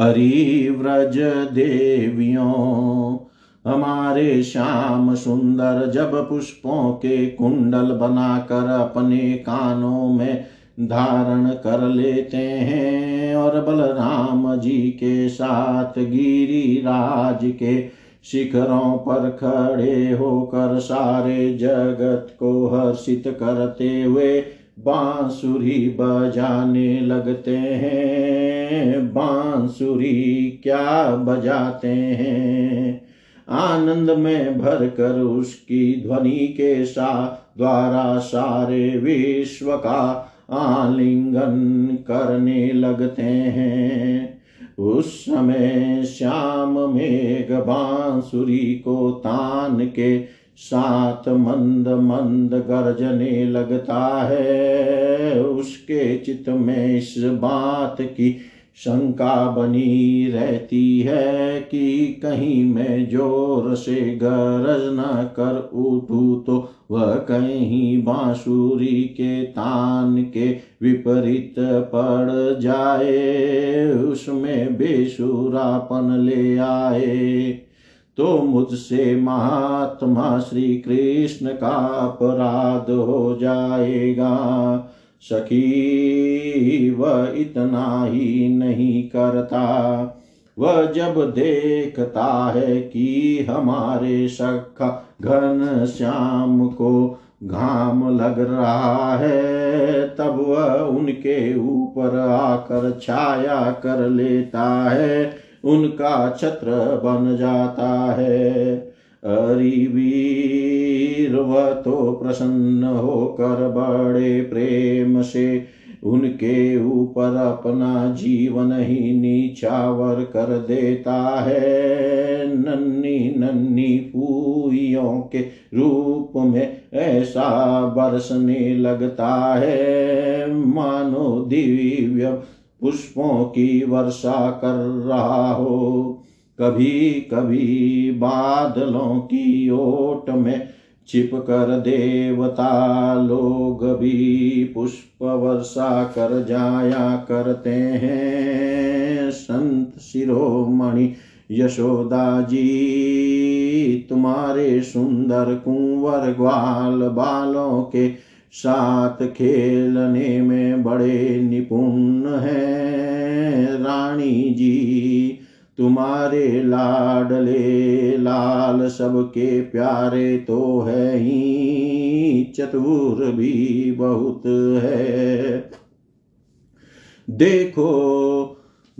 हरि व्रज देवियों, हमारे श्याम सुंदर जब पुष्पों के कुंडल बनाकर अपने कानों में धारण कर लेते हैं और बलराम जी के साथ गिरिराज के शिखरों पर खड़े होकर सारे जगत को हर्षित करते हुए बांसुरी बजाने लगते हैं। बांसुरी क्या बजाते हैं? आनंद में भर कर उसकी ध्वनि के सा द्वारा सारे विश्व का आलिंगन करने लगते हैं। उस समय श्याम मेघ बांसुरी को तान के साथ मंद मंद गरजने लगता है। उसके चित्त में इस बात की शंका बनी रहती है कि कहीं मैं ज़ोर से गरज न कर उठू तो वह कहीं बांसुरी के तान के विपरीत पड़ जाए। उसमें बेसुरापन ले आए। तो मुझसे महात्मा श्री कृष्ण का अपराध हो जाएगा। सखी, वह इतना ही नहीं करता। वह जब देखता है कि हमारे सखा घन श्याम को घाम लग रहा है, तब वह उनके ऊपर आकर छाया कर लेता है। उनका छत्र बन जाता है। अरिवीर वह तो प्रसन्न होकर बड़े प्रेम से उनके ऊपर अपना जीवन ही नीचावर कर देता है। नन्नी नन्नी पूइयों के रूप में ऐसा बरसने लगता है। मानो दिव्य पुष्पों की वर्षा कर रहा हो। कभी कभी बादलों की ओट में छिप कर देवता लोग भी पुष्प वर्षा कर जाया करते हैं। संत शिरोमणि यशोदा जी, तुम्हारे सुंदर कुंवर ग्वाल बालों के साथ खेलने में बड़े निपुण हैं। रानी जी, तुम्हारे लाडले लाल सबके प्यारे तो है ही, चतुर भी बहुत है। देखो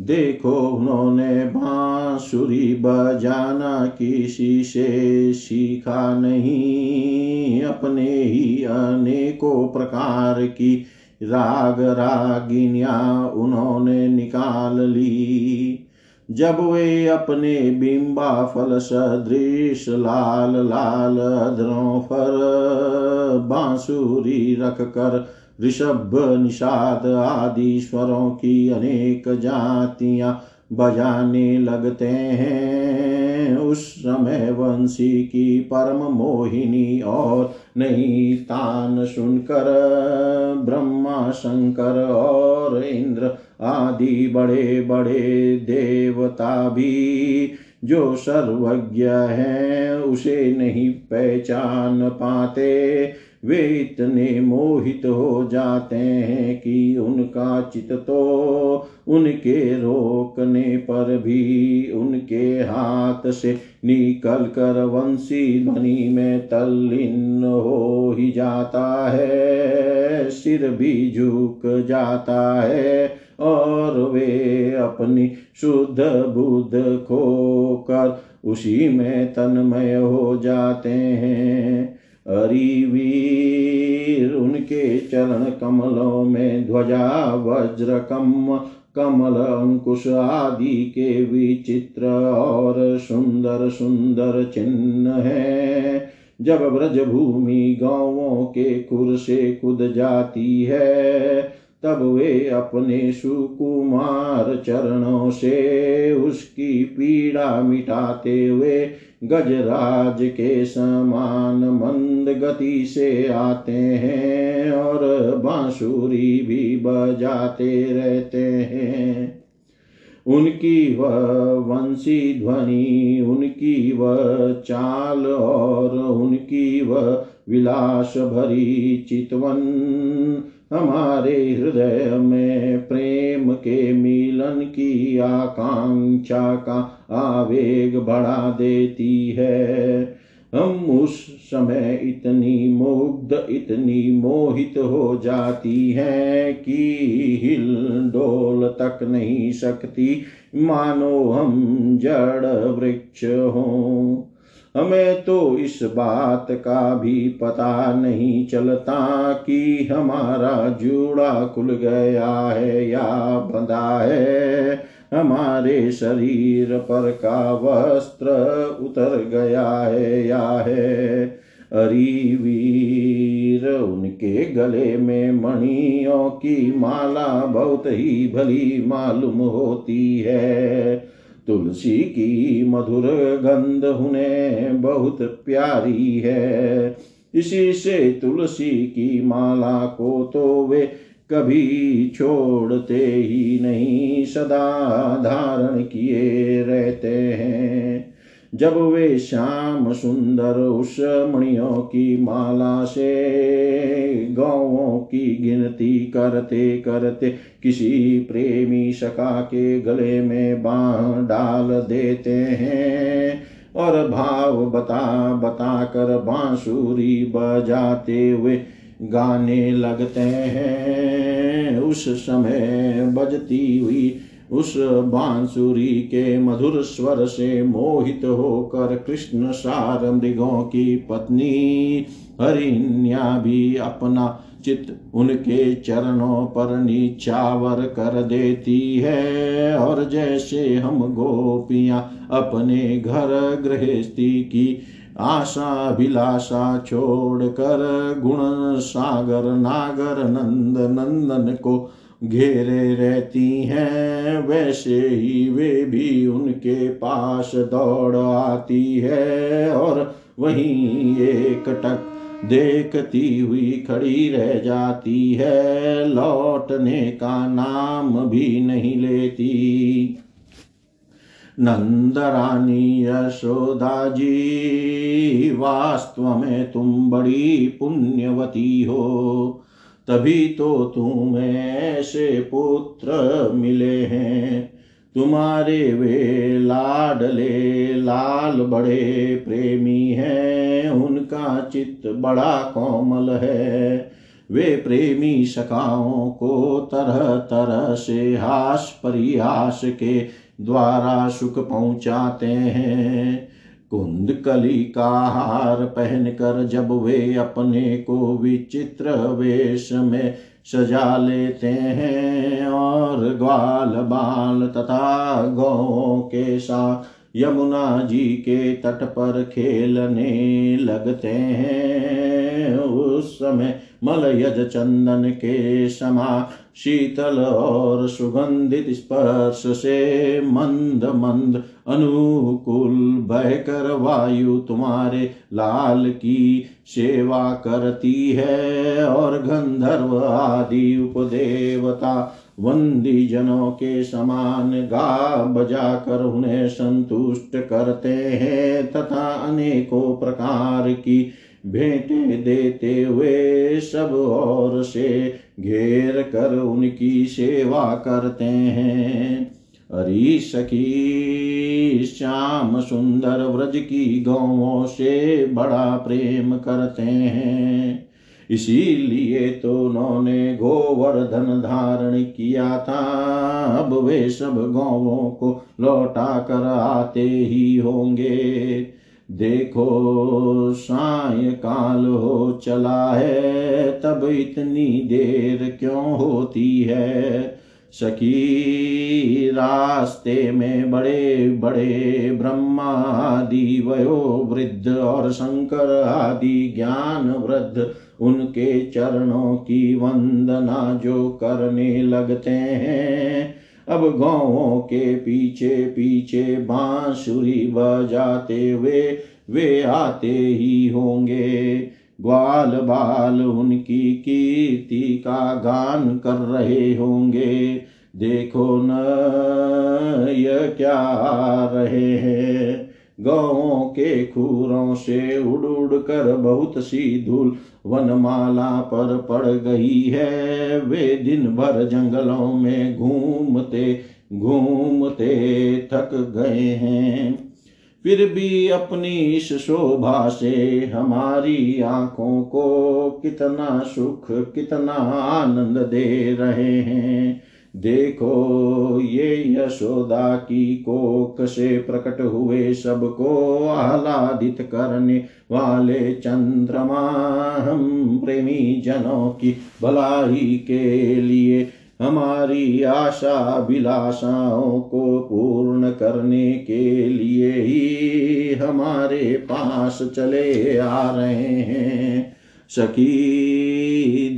देखो उन्होंने बांसुरी बजाना किसी से सीखा नहीं। अपने ही अनेकों प्रकार की राग रागिनियाँ उन्होंने निकाल ली। जब वे अपने बिंबा फल सदृश लाल लाल अधरों पर बांसुरी रख कर ऋषभ निषाद आदि स्वरों की अनेक जातियाँ बजाने लगते हैं। उस समय वंशी की परम मोहिनी और नई तान सुनकर ब्रह्मा शंकर और इंद्र आदि बड़े बड़े देवता भी जो सर्वज्ञ है, उसे नहीं पहचान पाते। वे इतने मोहित हो जाते हैं कि उनका चित तो उनके रोकने पर भी उनके हाथ से निकल कर वंशी ध्वनि में तल्लीन हो ही जाता है, सिर भी झुक जाता है और वे अपनी शुद्ध बुद्ध खोकर उसी में तन्मय हो जाते हैं। अरिवीर उनके चरण कमलों में ध्वजा, वज्र कम कमल, अंकुश आदि के विचित्र और सुंदर सुंदर चिन्ह है। जब ब्रज भूमि गाँवों के कुर से कूद जाती है तब वे अपने सुकुमार चरणों से उसकी पीड़ा मिटाते हुए गजराज के समान मंद गति से आते हैं और बांसुरी भी बजाते रहते हैं। उनकी वह वंशी ध्वनि, उनकी वह चाल और उनकी वह विलास भरी चितवन हमारे हृदय में प्रेम के मिलन की आकांक्षा का आवेग बढ़ा देती है। हम उस समय इतनी मुग्ध, इतनी मोहित हो जाती हैं कि हिल डोल तक नहीं सकती। मानो हम जड़ वृक्ष हों। हमें तो इस बात का भी पता नहीं चलता कि हमारा जूड़ा खुल गया है या बंधा है। हमारे शरीर पर का वस्त्र उतर गया है या है। अरी वीर, उनके गले में मणियों की माला बहुत ही भली मालूम होती है। तुलसी की मधुर गंध उन्हें बहुत प्यारी है। इसी से तुलसी की माला को तो वे कभी छोड़ते ही नहीं, सदा धारण किए रहते हैं। जब वे श्याम सुंदर उस मणियों की माला से गौों की गिनती करते करते किसी प्रेमी शका के गले में बाण डाल देते हैं और भाव बता बता कर बांसुरी बजाते हुए गाने लगते हैं। उस समय बजती हुई उस बांसुरी के मधुर स्वर से मोहित होकर कृष्ण सार मृगों की पत्नी हरिण्या भी अपना चित उनके चरणों पर नीचावर कर देती है। और जैसे हम गोपियाँ अपने घर गृहस्थी की आशा अभिलाषा छोड़ कर गुण सागर नागर नंद नंदन को घेरे रहती हैं, वैसे ही वे भी उनके पास दौड़ आती है। और वहीं एक टक देखती हुई खड़ी रह जाती है, लौटने का नाम भी नहीं लेती। नंद रानी यशोदा जी, वास्तव में तुम बड़ी पुण्यवती हो। तभी तो तुम्हें ऐसे पुत्र मिले हैं। तुम्हारे वे लाडले, लाल बड़े प्रेमी हैं। उनका चित्त बड़ा कोमल है। वे प्रेमी सखाओं को तरह तरह से हास परिहास के द्वारा सुख पहुंचाते हैं। कुंद कली का हार पहनकर जब वे अपने को विचित्र वेश में सजा लेते हैं और ग्वाल बाल तथा गौ के साथ यमुना जी के तट पर खेलने लगते हैं। उस समय मलयज चंदन के समा शीतल और सुगंधित स्पर्श से मंद मंद अनुकूल बहकर वायु तुम्हारे लाल की सेवा करती है और गंधर्व आदि उपदेवता वंदी जनों के समान गा बजा कर उन्हें संतुष्ट करते हैं तथा अनेकों प्रकार की भेंटे देते हुए सब और से घेर कर उनकी सेवा करते हैं। हरी सखी, श्याम सुंदर व्रज की गौों से बड़ा प्रेम करते हैं। इसीलिए तो उन्होंने गोवर्धन धारण किया था। अब वे सब गौवों को लौटा कर आते ही होंगे। देखो साय काल हो चला है, तब इतनी देर क्यों होती है? सखी, रास्ते में बड़े बड़े ब्रह्मा आदि वयो वृद्ध और शंकर आदि ज्ञान वृद्ध, उनके चरणों की वंदना जो करने लगते हैं अब गाँवों के पीछे पीछे बांसुरी बजाते हुए वे आते ही होंगे। ग्वाल बाल उनकी कीर्ति का गान कर रहे होंगे। देखो न यह क्या रहे हैं। गौों के खूरों से उड़ उड़ कर बहुत सी धूल वनमाला पर पड़ गई है। वे दिन भर जंगलों में घूमते घूमते थक गए हैं। फिर भी अपनी इस शोभा से हमारी आँखों को कितना सुख, कितना आनंद दे रहे हैं। देखो, ये यशोदा की कोक से प्रकट हुए सबको आह्लादित करने वाले चंद्रमा, हम प्रेमी जनों की भलाई के लिए हमारी आशा विलासाओं को पूर्ण करने के लिए ही हमारे पास चले आ रहे हैं। सखी,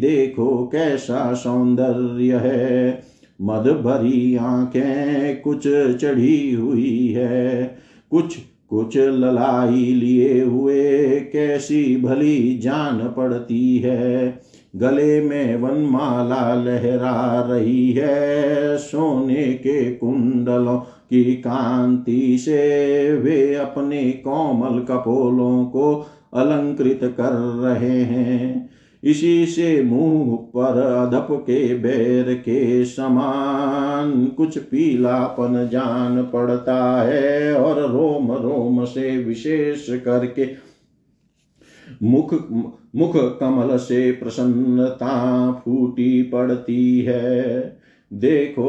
देखो कैसा सौंदर्य है। मद भरी आँखें कुछ चढ़ी हुई है। कुछ कुछ ललाई लिए हुए कैसी भली जान पड़ती है। गले में वनमाला लहरा रही है। सोने के कुंडलों की कांति से वे अपने कोमल कपोलों को अलंकृत कर रहे हैं। इसी से मुँह पर अधप के बैर के समान कुछ पीलापन जान पड़ता है और रोम रोम से विशेष करके मुख मुख कमल से प्रसन्नता फूटी पड़ती है। देखो,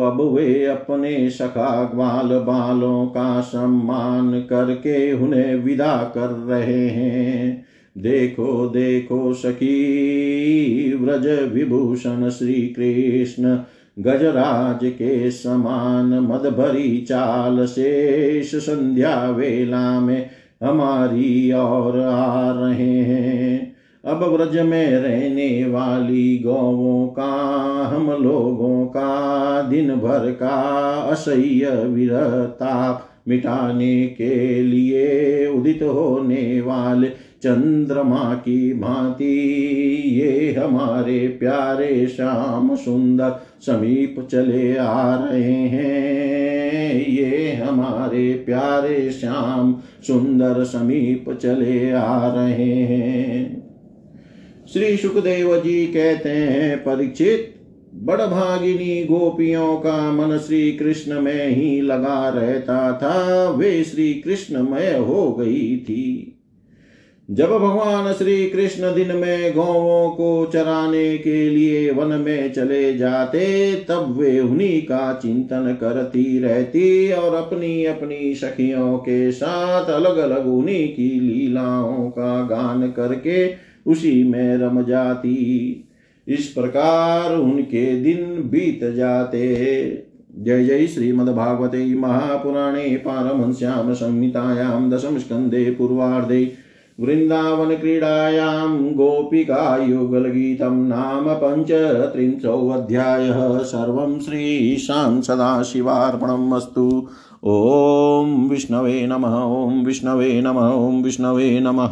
अब वे अपने सखा ग्वाल बालों का सम्मान करके उन्हें विदा कर रहे हैं। देखो देखो सखी, व्रज विभूषण श्री कृष्ण गजराज के समान मद भरी चाल शेष संध्या वेला में हमारी और आ रहे हैं। अब व्रज में रहने वाली गौवों का, हम लोगों का दिन भर का असह्य विरताप मिटाने के लिए उदित होने वाले चंद्रमा की भांति, ये हमारे प्यारे श्याम सुंदर समीप चले आ रहे हैं। ये हमारे प्यारे श्याम सुंदर समीप चले आ रहे हैं। श्री सुखदेव जी कहते हैं, परीक्षित बड़भागिनी गोपियों का मन श्री कृष्ण में ही लगा रहता था। वे श्री कृष्णमय हो गई थी। जब भगवान श्री कृष्ण दिन में गौवों को चराने के लिए वन में चले जाते, तब वे उन्हीं का चिंतन करती रहती और अपनी अपनी सखियों के साथ अलग अलग उन्हीं की लीलाओं का गान करके उसी में रम जाती। इस प्रकार उनके दिन बीत जाते। जय जय श्रीमद्भागवते महापुराणे पारमश्याम संहितायां दशम स्कन्धे पूर्वार्धे वृन्दावनक्रीडायां गोपिकायुगलगीतं नाम पञ्चत्रिंशोऽध्यायः। सर्वं श्रीशां सदाशिवार्पणम् अस्तु। ॐ विष्णवे नमः, ॐ विष्णवे नमः, ॐ विष्णवे नमः।